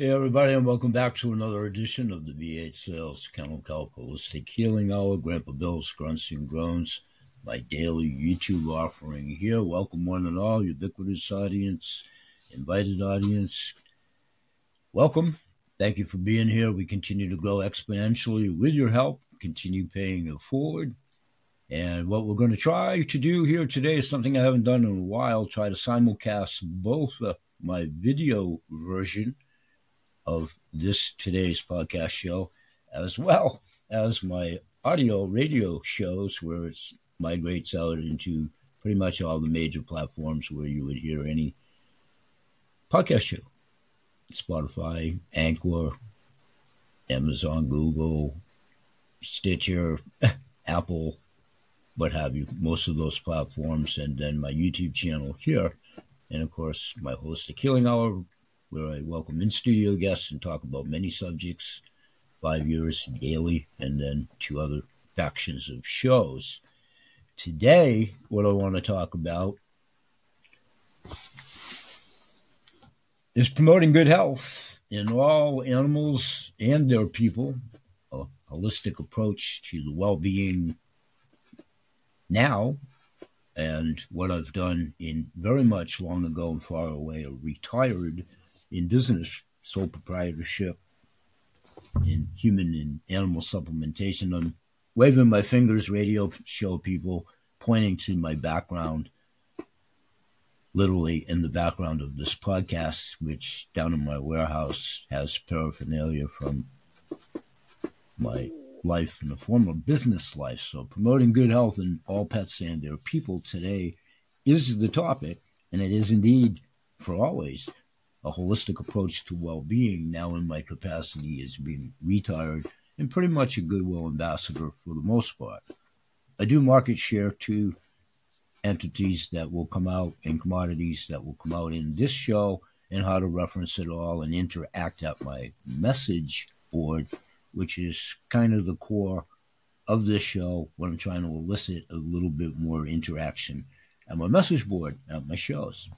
Hey, everybody, and welcome back to another edition of the BH Sales Kennel Kelp Holistic Healing Hour. Grandpa Bill's Grunts and Groans, my daily YouTube offering here. Welcome, one and all, ubiquitous audience, invited audience. Welcome. Thank you for being here. We continue to grow exponentially with your help, continue paying it forward. And what we're going to try to do here today is something I haven't done in a while try to simulcast both uh, my video version of this today's podcast show, as well as my audio radio shows, where it migrates out into pretty much all the major platforms where you would hear any podcast show. Spotify, Anchor, Amazon, Google, Stitcher, Apple, what have you, most of those platforms, and then my YouTube channel here, and of course my holistic healing hour where I welcome in studio guests and talk about many subjects, five years daily, and then two other factions of shows. Today, what I want to talk about is promoting good health in all animals and their people, a holistic approach to the well being now and what I've done in very much long ago and far away, a retired in business, sole proprietorship, in human and animal supplementation. I'm waving my fingers, radio show people, pointing to my background, literally in the background of this podcast, which down in my warehouse has paraphernalia from my life in the form of business life. So, promoting good health in all pets and their people today is the topic, and it is indeed for always a holistic approach to well being now in my capacity as being retired and pretty much a goodwill ambassador for the most part. I do market share to entities that will come out and commodities that will come out in this show and how to reference it all and interact at my message board, which is kind of the core of this show when I'm trying to elicit a little bit more interaction at my message board at my shows.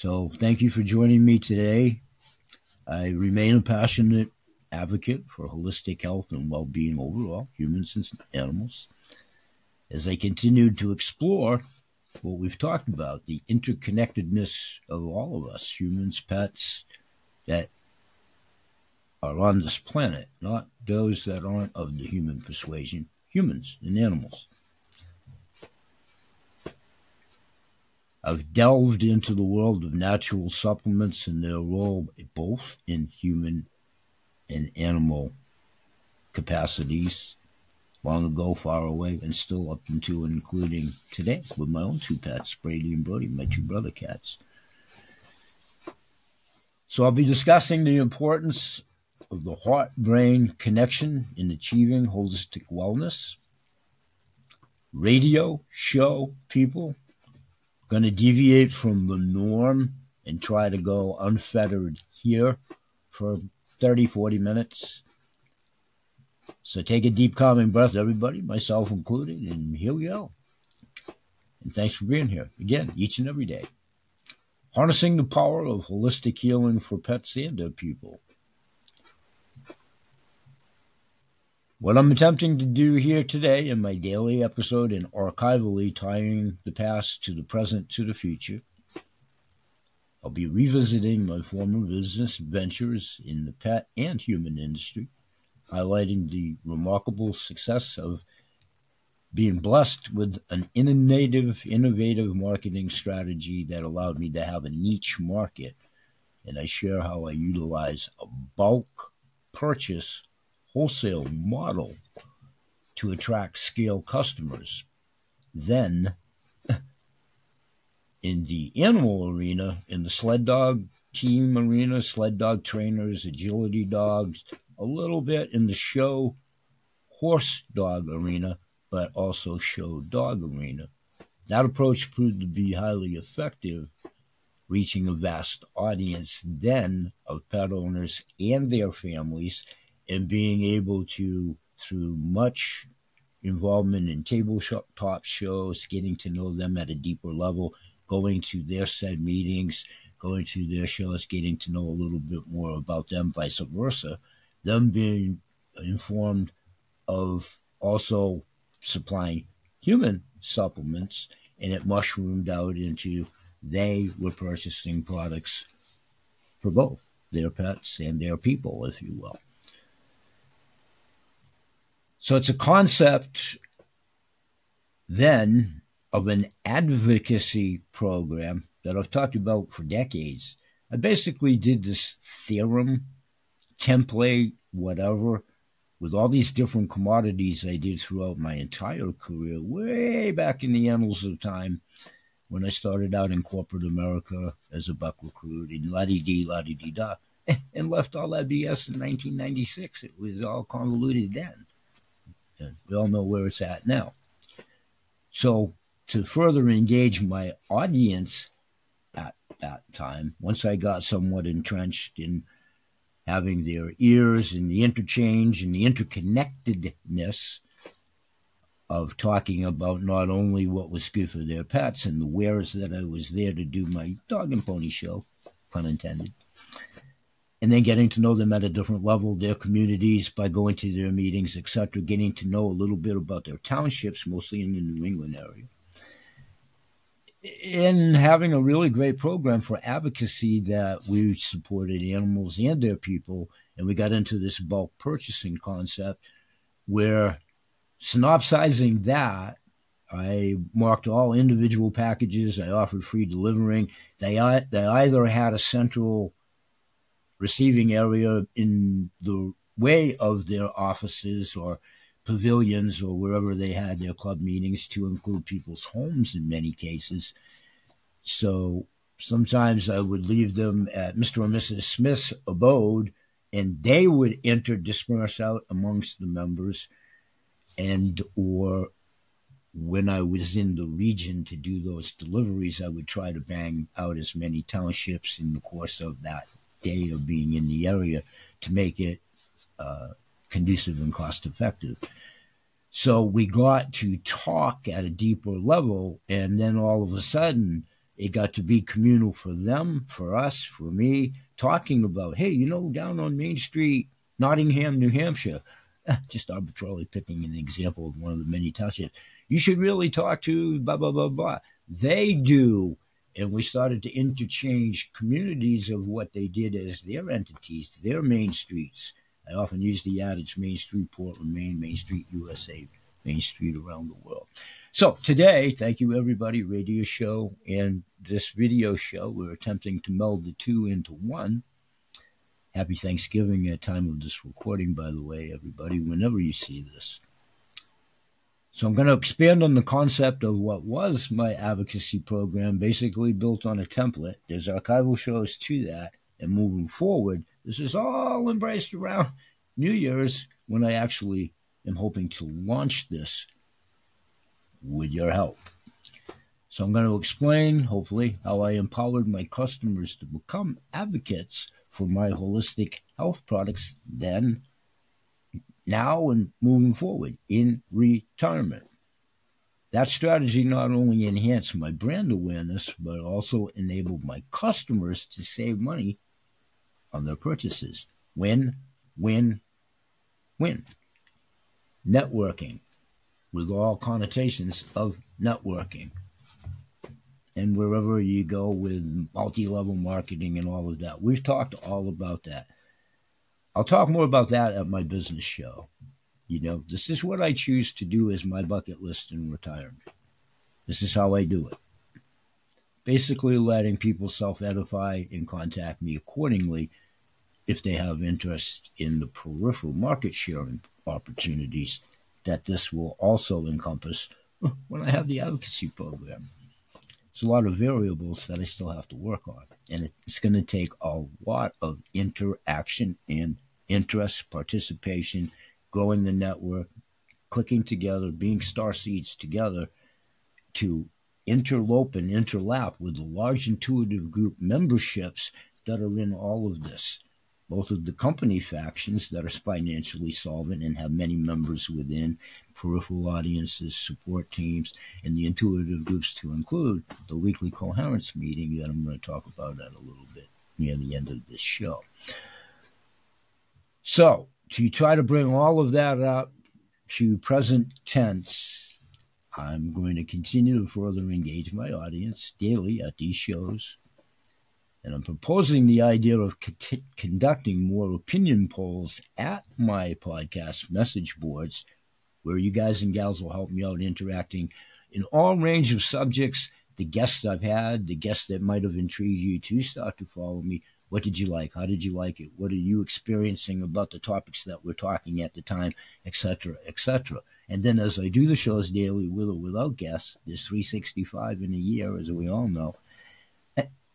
So thank you for joining me today. I remain a passionate advocate for holistic health and well being overall, humans and animals. As I continue to explore what we've talked about, the interconnectedness of all of us, humans, pets, that are on this planet, not those that aren't of the human persuasion, humans and animals. I've delved into the world of natural supplements and their role both in human and animal capacities long ago, far away, and still up into and including today with my own two pets, Brady and Brody, my two brother cats. So I'll be discussing the importance of the heart brain connection in achieving holistic wellness. Radio show people going to deviate from the norm and try to go unfettered here for 30, 40 minutes. So take a deep, calming breath, everybody, myself included, and here we go. And thanks for being here again, each and every day. Harnessing the power of holistic healing for pets and people. What I'm attempting to do here today in my daily episode and archivally tying the past to the present to the future, I'll be revisiting my former business ventures in the pet and human industry, highlighting the remarkable success of being blessed with an innovative, innovative marketing strategy that allowed me to have a niche market. And I share how I utilize a bulk purchase wholesale model to attract scale customers. Then, in the animal arena, in the sled dog team arena, sled dog trainers, agility dogs, a little bit in the show horse dog arena, but also show dog arena. That approach proved to be highly effective, reaching a vast audience then of pet owners and their families and being able to, through much involvement in tabletop shows, getting to know them at a deeper level, going to their said meetings, going to their shows, getting to know a little bit more about them, vice versa, them being informed of also supplying human supplements, and it mushroomed out into they were purchasing products for both their pets and their people, if you will. So it's a concept then of an advocacy program that I've talked about for decades. I basically did this theorem, template, whatever, with all these different commodities I did throughout my entire career, way back in the annals of time when I started out in corporate America as a buck recruit and la di di, la di da, and left all that BS in 1996. It was all convoluted then. And we all know where it's at now. So, to further engage my audience at that time, once I got somewhat entrenched in having their ears and the interchange and the interconnectedness of talking about not only what was good for their pets and the wares that I was there to do my dog and pony show, pun intended, and then getting to know them at a different level, their communities by going to their meetings, etc., getting to know a little bit about their townships, mostly in the New England area in having a really great program for advocacy that we supported animals and their people, and we got into this bulk purchasing concept where synopsizing that, I marked all individual packages. I offered free delivering. They, they either had a central receiving area in the way of their offices or pavilions or wherever they had their club meetings to include people's homes in many cases. So sometimes I would leave them at Mr. and Mrs. Smith's abode and they would interdisperse out amongst the members and or when I was in the region to do those deliveries, I would try to bang out as many townships in the course of that day of being in the area to make it uh, conducive and cost effective. So we got to talk at a deeper level, and then all of a sudden, it got to be communal for them, for us, for me, talking about, hey, you know, down on Main Street, Nottingham, New Hampshire, just arbitrarily picking an example of one of the many townships, you should really talk to blah, blah, blah, blah. They do. And we started to interchange communities of what they did as their entities, their main streets I often use the adage Main Street, Portland, Maine, Main Street, USA, Main Street around the world. So today, thank you everybody, radio show and this video show. We're attempting to meld the two into one. Happy Thanksgiving at time of this recording, by the way, everybody, whenever you see this. So I'm going to expand on the concept of what was my advocacy program, basically built on a template. There's archival shows to that. And moving forward, this is all embraced around New Year's when I actually am hoping to launch this with your help. So I'm going to explain, hopefully, how I empowered my customers to become advocates for my holistic health products then, now, and moving forward in retirement. That strategy not only enhanced my brand awareness, but also enabled my customers to save money on their purchases. Win, win, win. Networking with all connotations of networking. And wherever you go with multi level marketing and all of that, we've talked all about that. I'll talk more about that at my business show. You know, this is what I choose to do as my bucket list in retirement. This is how I do it. Basically, letting people self edify and contact me accordingly if they have interest in the peripheral market sharing opportunities that this will also encompass when I have the advocacy program. It's a lot of variables that I still have to work on. And it's going to take a lot of interaction and interest, participation, growing the network, clicking together, being star seeds together to interlope and interlap with the large intuitive group memberships that are in all of this both of the company factions that are financially solvent and have many members within, peripheral audiences, support teams, and the intuitive groups to include the weekly coherence meeting that I'm going to talk about that a little bit near the end of this show. So, to try to bring all of that up to present tense, I'm going to continue to further engage my audience daily at these shows and I'm proposing the idea of conducting more opinion polls at my podcast message boards, where you guys and gals will help me out interacting in all range of subjects. The guests I've had, the guests that might have intrigued you to start to follow me. What did you like? How did you like it? What are you experiencing about the topics that we're talking at the time, etc., etc. And then as I do the shows daily, with or without guests, there's 365 in a year, as we all know.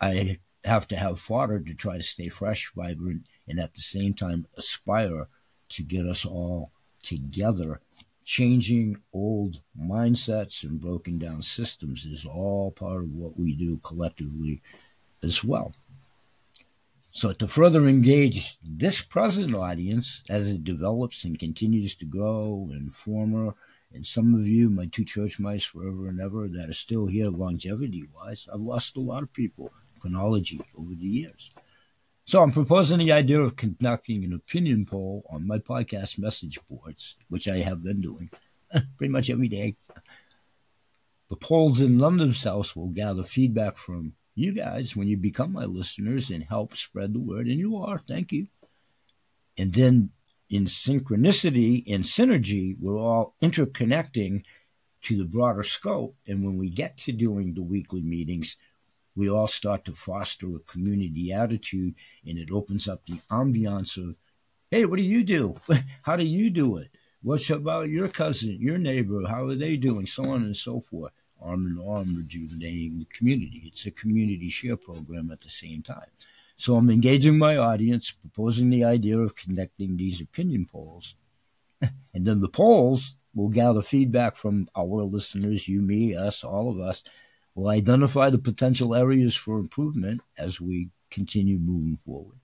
I have to have fodder to try to stay fresh, vibrant, and at the same time aspire to get us all together. Changing old mindsets and broken down systems is all part of what we do collectively as well. So, to further engage this present audience as it develops and continues to grow and former, and some of you, my two church mice forever and ever, that are still here longevity wise, I've lost a lot of people chronology over the years. So I'm proposing the idea of conducting an opinion poll on my podcast message boards, which I have been doing pretty much every day. The polls in themselves will gather feedback from you guys when you become my listeners and help spread the word, and you are, thank you. And then in synchronicity and synergy, we're all interconnecting to the broader scope. And when we get to doing the weekly meetings, we all start to foster a community attitude and it opens up the ambiance of, hey, what do you do? How do you do it? What's about your cousin, your neighbor? How are they doing? So on and so forth. Arm in arm, rejuvenating the community. It's a community share program at the same time. So I'm engaging my audience, proposing the idea of conducting these opinion polls. and then the polls will gather feedback from our listeners, you, me, us, all of us, will identify the potential areas for improvement as we continue moving forward.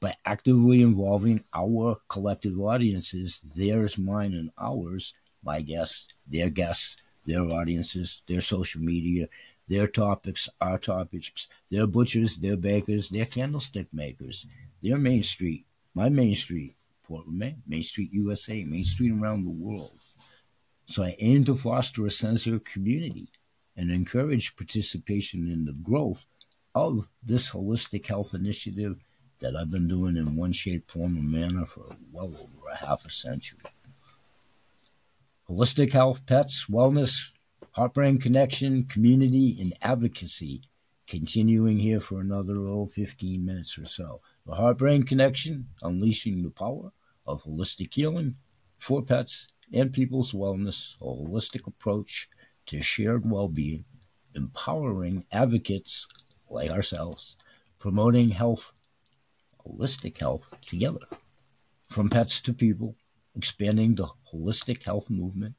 By actively involving our collective audiences, theirs, mine, and ours, my guests, their guests, their audiences, their social media, their topics, our topics, their butchers, their bakers, their candlestick makers, their Main Street, my Main Street, Portland, Maine, Main Street, USA, Main Street around the world. So I aim to foster a sense of community and encourage participation in the growth of this holistic health initiative that I've been doing in one shape, form, or manner for well over a half a century. Holistic health, pets, wellness, heart brain connection, community, and advocacy. Continuing here for another oh, 15 minutes or so. The heart brain connection, unleashing the power of holistic healing for pets and people's wellness, a holistic approach to shared well being, empowering advocates like ourselves, promoting health, holistic health together, from pets to people, expanding the holistic health movement.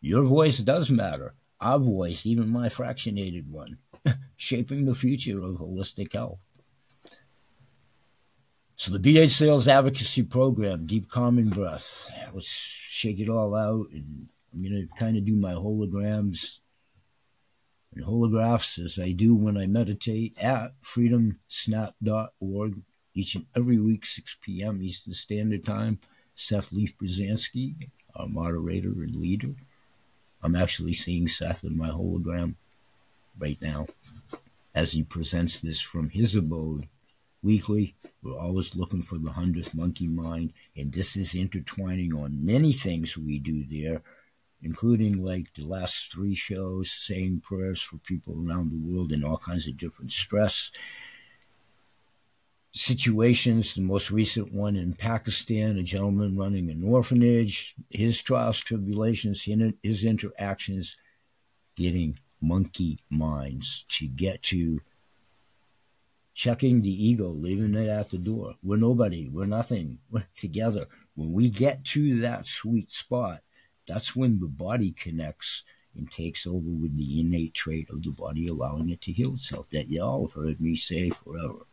Your voice does matter. Our voice, even my fractionated one, shaping the future of holistic health. So the BH Sales Advocacy Program, Deep Calming Breath. Let's shake it all out and I'm to kind of do my holograms and holographs as I do when I meditate at freedomsnap.org each and every week, 6 p.m. Eastern Standard Time. Seth Leaf Pruzansky, our moderator and leader. I'm actually seeing Seth in my hologram right now as he presents this from his abode weekly. We're always looking for the hundredth monkey mind, and this is intertwining on many things we do there including like the last three shows, saying prayers for people around the world in all kinds of different stress situations. The most recent one in Pakistan, a gentleman running an orphanage, his trials, tribulations, his interactions, getting monkey minds to get to checking the ego, leaving it at the door. We're nobody, we're nothing, we're together. When we get to that sweet spot, that's when the body connects and takes over with the innate trait of the body, allowing it to heal itself. That y'all have heard me say forever.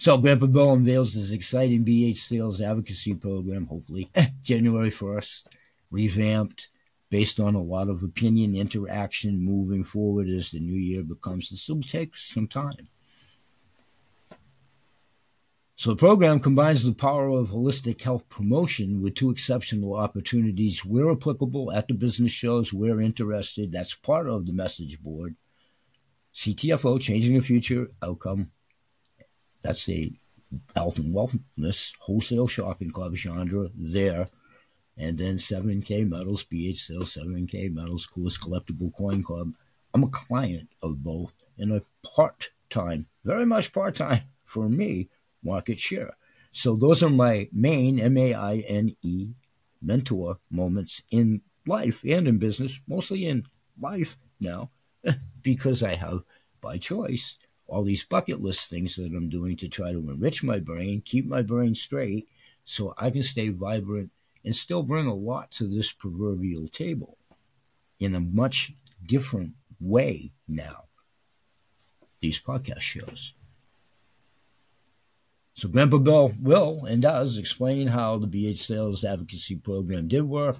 So Grandpa Bill unveils this exciting BH sales advocacy program, hopefully January 1st, revamped based on a lot of opinion interaction moving forward as the new year becomes. This will take some time. So the program combines the power of holistic health promotion with two exceptional opportunities where applicable at the business shows. We're interested. That's part of the message board. CTFO, Changing the Future Outcome. That's the health and wellness wholesale shopping club genre there. And then 7K Metals, BH Sales, 7K Metals, Coolest Collectible Coin Club. I'm a client of both in a part time, very much part time for me, market share. So those are my main M A I N E mentor moments in life and in business, mostly in life now, because I have by choice all these bucket list things that I'm doing to try to enrich my brain, keep my brain straight, so I can stay vibrant and still bring a lot to this proverbial table in a much different way now. These podcast shows. So Grandpa Bill will and does explain how the BH Sales Advocacy Program did work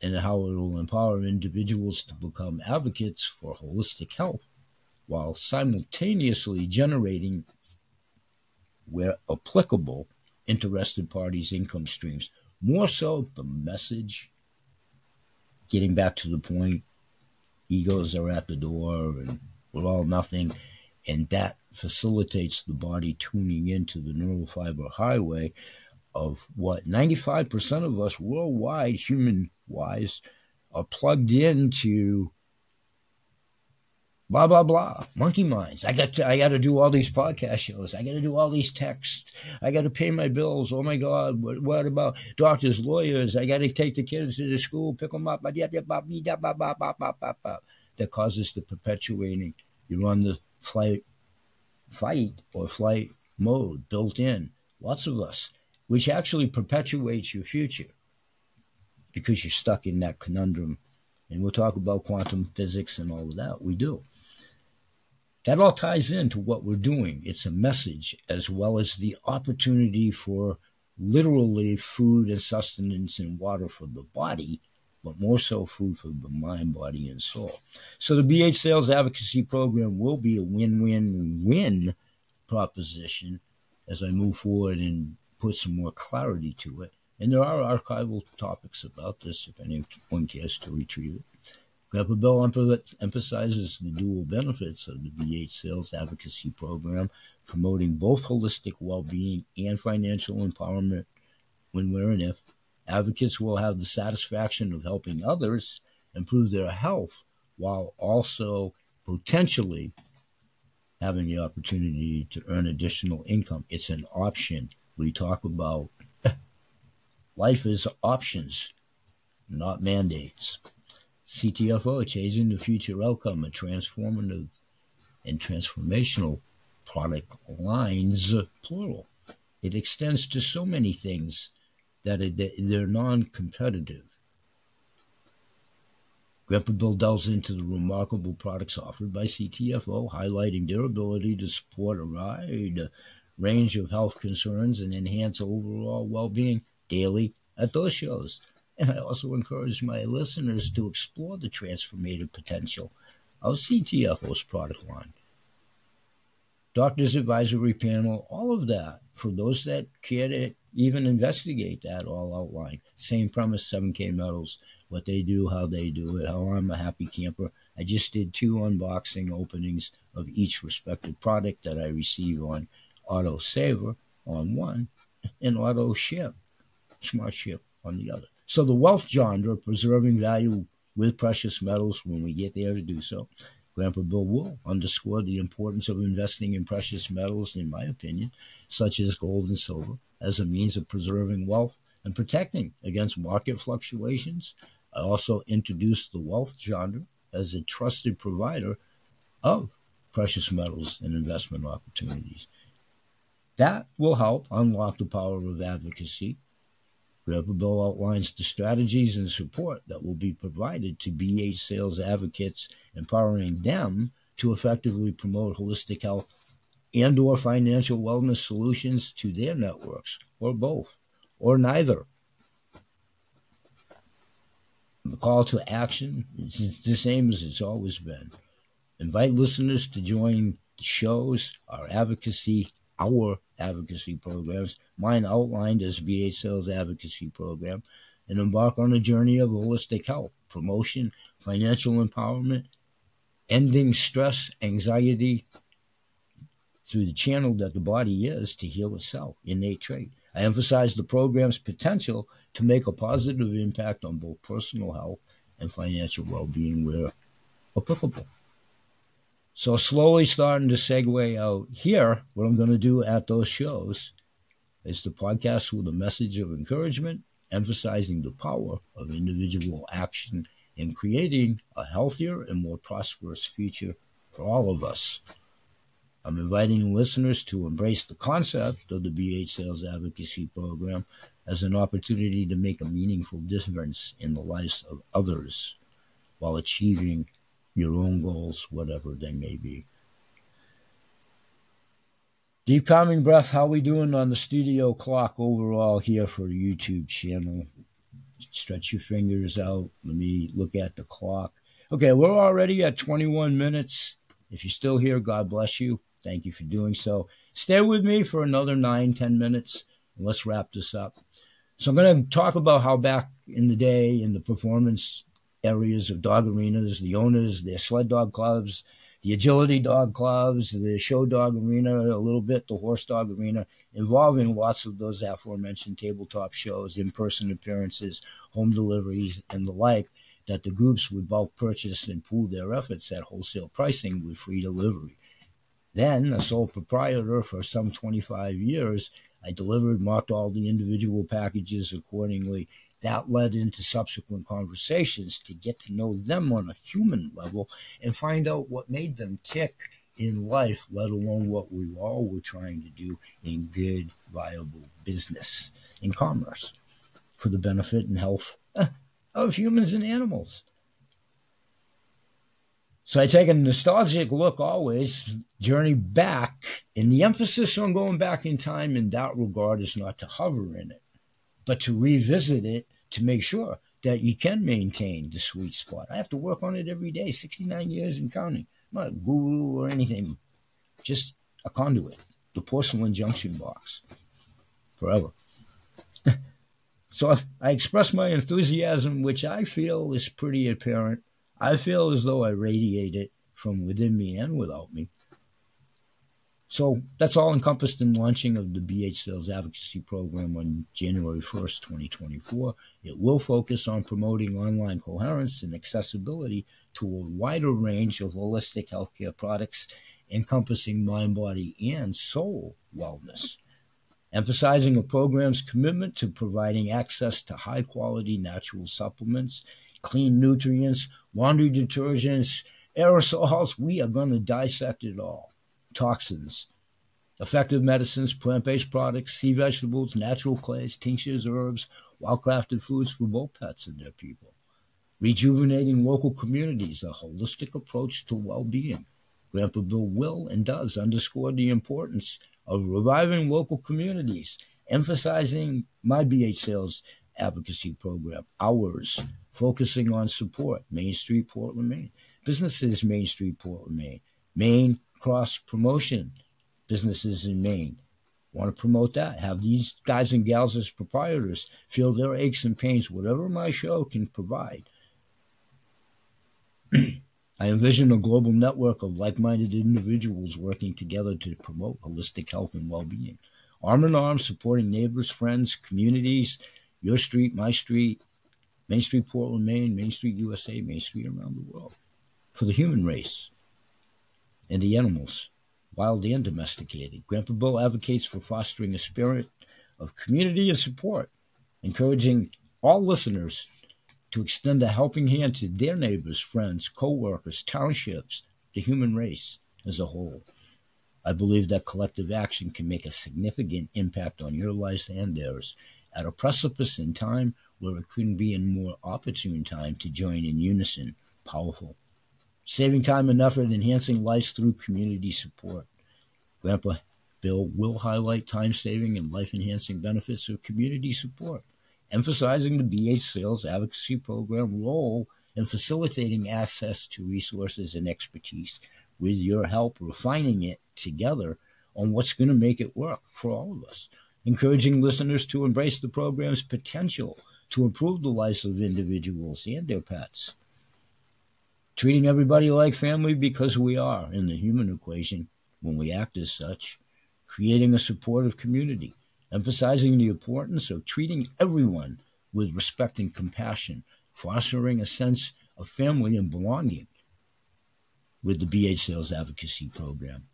and how it will empower individuals to become advocates for holistic health while simultaneously generating, where applicable, interested parties' income streams. More so, the message, getting back to the point, egos are at the door and we're all nothing and that facilitates the body tuning into the neural fiber highway of what 95% of us worldwide, human wise, are plugged into blah blah blah. Monkey minds. I got to i got to do all these podcast shows. I got to do all these texts. I got to pay my bills. Oh my god what, what about doctors lawyers? I got to take the kids to the school pick them up. That causes the perpetuating. You're on the flight, fight or flight mode built in. Lots of us, which actually perpetuates your future because you're stuck in that conundrum. And we'll talk about quantum physics and all of that. We do. That all ties into what we're doing. It's a message as well as the opportunity for literally food and sustenance and water for the body but more so food for the mind, body, and soul. So the BH Sales Advocacy Program will be a win-win-win proposition as I move forward and put some more clarity to it. And there are archival topics about this if anyone cares to retrieve it. Grandpa Bill emphasizes the dual benefits of the BH Sales Advocacy Program, promoting both holistic well being and financial empowerment when, where, and if Advocates will have the satisfaction of helping others improve their health while also potentially having the opportunity to earn additional income. It's an option. We talk about life is options, not mandates. CTFO, changing the future outcome, a transformative and transformational product lines, plural. It extends to so many things that they're non-competitive. Grandpa Bill delves into the remarkable products offered by CTFO, highlighting their ability to support a wide range of health concerns and enhance overall well-being daily at those shows. And I also encourage my listeners to explore the transformative potential of CTFO's product line. Doctors Advisory Panel, all of that for those that care to even investigate that all outlined. Same premise, 7K metals, what they do, how they do it, how I'm a happy camper. I just did two unboxing openings of each respective product that I receive on Auto Saver on one and Auto Ship, Smart Ship on the other. So the wealth genre, preserving value with precious metals when we get there to do so. Grandpa Bill will underscore the importance of investing in precious metals, in my opinion, such as gold and silver, as a means of preserving wealth and protecting against market fluctuations. I also introduced the wealth genre as a trusted provider of precious metals and investment opportunities. That will help unlock the power of advocacy. Bill outlines the strategies and support that will be provided to BH sales advocates, empowering them to effectively promote holistic health and or financial wellness solutions to their networks, or both, or neither. The call to action is the same as it's always been. Invite listeners to join the shows, our advocacy, our advocacy programs, mine outlined as BH Sales Advocacy Program, and embark on a journey of holistic health, promotion, financial empowerment, ending stress, anxiety through the channel that the body is to heal itself, innate trait. I emphasize the program's potential to make a positive impact on both personal health and financial well being where applicable. So, slowly starting to segue out here, what I'm going to do at those shows is the podcast with a message of encouragement, emphasizing the power of individual action in creating a healthier and more prosperous future for all of us. I'm inviting listeners to embrace the concept of the BH Sales Advocacy Program as an opportunity to make a meaningful difference in the lives of others while achieving your own goals, whatever they may be. Deep calming breath. How we doing on the studio clock overall here for the YouTube channel? Stretch your fingers out. Let me look at the clock. Okay, we're already at 21 minutes. If you're still here, God bless you. Thank you for doing so. Stay with me for another nine, ten minutes. Let's wrap this up. So I'm going to talk about how back in the day in the performance areas of dog arenas, the owners, their sled dog clubs, the agility dog clubs, the show dog arena, a little bit the horse dog arena, involving lots of those aforementioned tabletop shows, in person appearances, home deliveries, and the like, that the groups would bulk purchase and pool their efforts at wholesale pricing with free delivery. Then, a sole proprietor for some 25 years, I delivered, marked all the individual packages accordingly, that led into subsequent conversations to get to know them on a human level and find out what made them tick in life, let alone what we all were trying to do in good, viable business in commerce for the benefit and health eh, of humans and animals. So I take a nostalgic look always, journey back, and the emphasis on going back in time in that regard is not to hover in it, but to revisit it to make sure that you can maintain the sweet spot. I have to work on it every day, 69 years and counting. I'm not a guru or anything, just a conduit, the porcelain junction box, forever. so I express my enthusiasm, which I feel is pretty apparent. I feel as though I radiate it from within me and without me. So that's all encompassed in launching of the BH Sales Advocacy Program on January 1st, 2024. It will focus on promoting online coherence and accessibility to a wider range of holistic healthcare products encompassing mind, body, and soul wellness. Emphasizing a program's commitment to providing access to high quality natural supplements, clean nutrients, laundry detergents, aerosols, we are going to dissect it all toxins, effective medicines, plant based products, sea vegetables, natural clays, tinctures, herbs, well crafted foods for both pets and their people. Rejuvenating local communities, a holistic approach to well being. Grandpa Bill will and does underscore the importance of reviving local communities, emphasizing my BH sales advocacy program, ours, focusing on support, Main Street, Portland, Maine. Businesses, Main Street, Portland, Maine. Maine cross promotion businesses in Maine. Want to promote that? Have these guys and gals as proprietors feel their aches and pains, whatever my show can provide. I envision a global network of like minded individuals working together to promote holistic health and well being. Arm in arm, supporting neighbors, friends, communities, your street, my street, Main Street, Portland, Maine, Main Street, USA, Main Street around the world for the human race and the animals, wild and domesticated. Grandpa Bill advocates for fostering a spirit of community and support, encouraging all listeners to extend a helping hand to their neighbors, friends, co-workers, townships, the human race as a whole. I believe that collective action can make a significant impact on your lives and theirs at a precipice in time where it couldn't be a more opportune time to join in unison, powerful saving time and effort, enhancing lives through community support. Grandpa Bill will highlight time saving and life enhancing benefits of community support, emphasizing the BH Sales Advocacy Program role in facilitating access to resources and expertise. With your help, refining it together on what's going to make it work for all of us, encouraging listeners to embrace the program's potential to improve the lives of individuals and their pets. Treating everybody like family because we are in the human equation when we act as such, creating a supportive community, emphasizing the importance of treating everyone with respect and compassion, fostering a sense of family and belonging with the BH Sales Advocacy Program.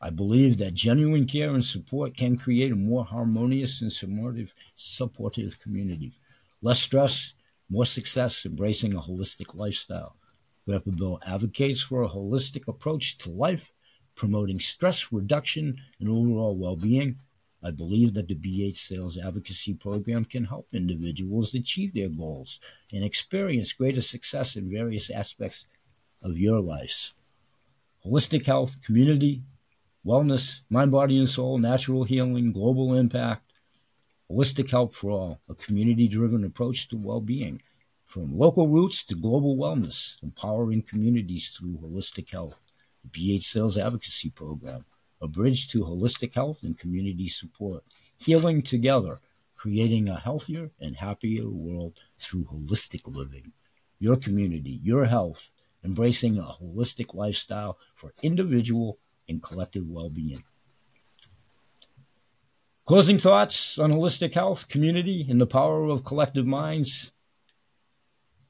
I believe that genuine care and support can create a more harmonious and supportive, supportive community. Less stress, more success, embracing a holistic lifestyle. Grandpa Bill advocates for a holistic approach to life, promoting stress reduction and overall well being. I believe that the BH Sales Advocacy Program can help individuals achieve their goals and experience greater success in various aspects of your lives. Holistic health, community, wellness, mind, body, and soul, natural healing, global impact, holistic help for all, a community driven approach to well being, from local roots to global wellness, empowering communities through holistic health. The BH Sales Advocacy Program, a bridge to holistic health and community support, healing together, creating a healthier and happier world through holistic living. Your community, your health, embracing a holistic lifestyle for individual and collective well being. Closing thoughts on holistic health, community, and the power of collective minds.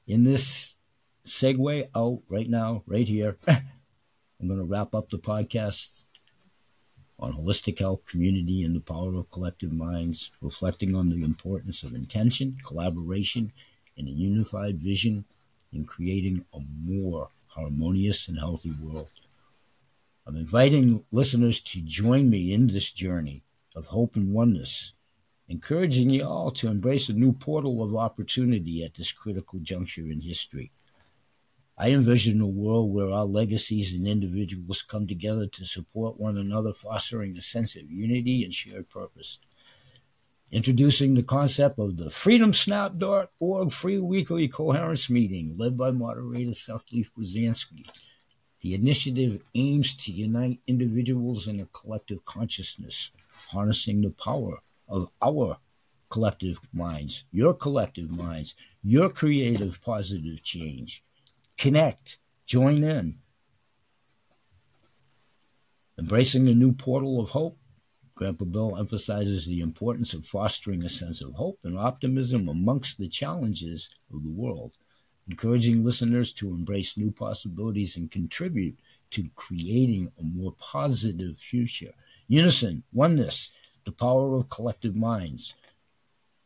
In this segue out right now, right here, I'm going to wrap up the podcast on holistic health, community, and the power of collective minds, reflecting on the importance of intention, collaboration, and a unified vision in creating a more harmonious and healthy world. I'm inviting listeners to join me in this journey of hope and oneness, encouraging you all to embrace a new portal of opportunity at this critical juncture in history. I envision a world where our legacies and individuals come together to support one another, fostering a sense of unity and shared purpose. Introducing the concept of the freedomsnap.org free weekly coherence meeting led by moderator Seth Leaf Pruzansky the initiative aims to unite individuals in a collective consciousness, harnessing the power of our collective minds, your collective minds, your creative positive change. Connect, join in. Embracing a new portal of hope, Grandpa Bill emphasizes the importance of fostering a sense of hope and optimism amongst the challenges of the world encouraging listeners to embrace new possibilities and contribute to creating a more positive future. Unison, oneness, the power of collective minds,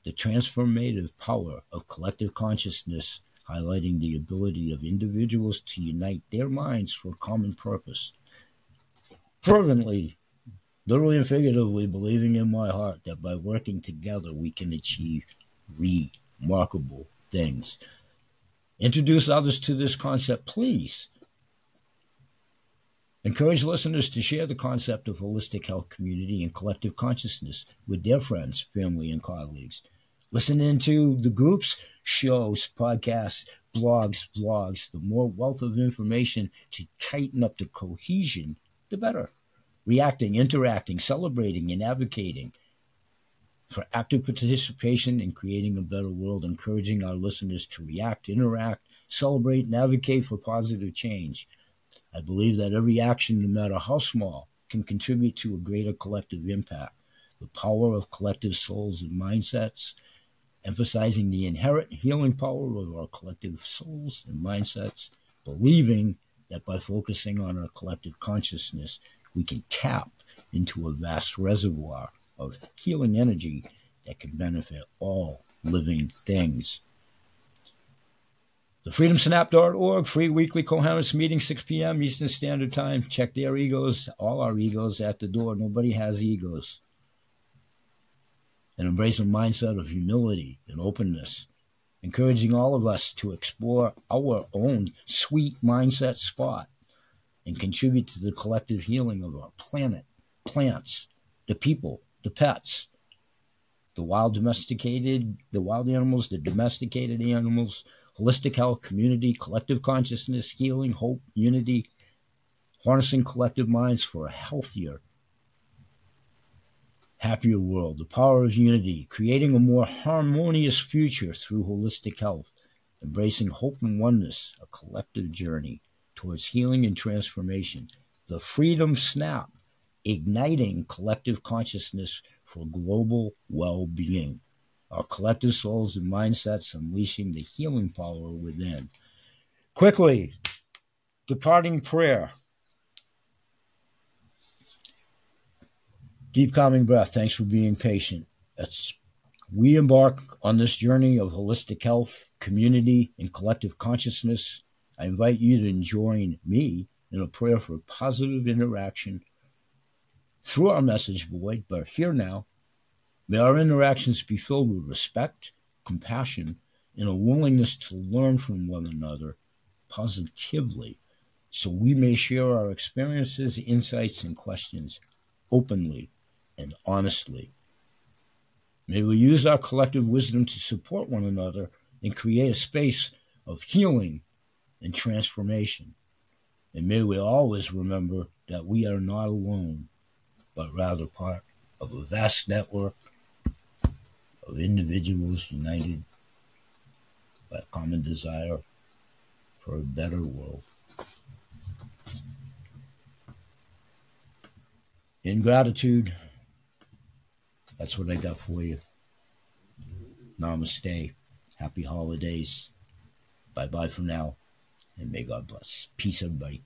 the transformative power of collective consciousness, highlighting the ability of individuals to unite their minds for a common purpose. Fervently, literally and figuratively, believing in my heart that by working together we can achieve remarkable things. Introduce others to this concept, please. Encourage listeners to share the concept of holistic health community and collective consciousness with their friends, family, and colleagues. Listen into the groups, shows, podcasts, blogs, vlogs. The more wealth of information to tighten up the cohesion, the better. Reacting, interacting, celebrating, and advocating for active participation in creating a better world, encouraging our listeners to react, interact, celebrate, and advocate for positive change. I believe that every action, no matter how small, can contribute to a greater collective impact. The power of collective souls and mindsets, emphasizing the inherent healing power of our collective souls and mindsets, believing that by focusing on our collective consciousness, we can tap into a vast reservoir of healing energy that can benefit all living things. The freedomsnap.org free weekly coherence meeting 6 p.m. Eastern Standard Time. Check their egos, all our egos at the door. Nobody has egos. And embrace a mindset of humility and openness, encouraging all of us to explore our own sweet mindset spot and contribute to the collective healing of our planet plants, the people, the pets, the wild domesticated, the wild animals, the domesticated animals, holistic health, community, collective consciousness, healing, hope, unity, harnessing collective minds for a healthier, happier world, the power of unity, creating a more harmonious future through holistic health, embracing hope and oneness, a collective journey towards healing and transformation, the freedom snap, igniting collective consciousness for global well being. Our collective souls and mindsets unleashing the healing power within. Quickly, departing prayer. Deep calming breath. Thanks for being patient. As we embark on this journey of holistic health, community, and collective consciousness, I invite you to join me in a prayer for positive interaction through our message board, but here now, may our interactions be filled with respect, compassion, and a willingness to learn from one another positively so we may share our experiences, insights, and questions openly and honestly. May we use our collective wisdom to support one another and create a space of healing and transformation. And may we always remember that we are not alone but rather part of a vast network of individuals united by a common desire for a better world. In gratitude, that's what I got for you. Namaste. Happy holidays. Bye bye for now. And may God bless. Peace, everybody.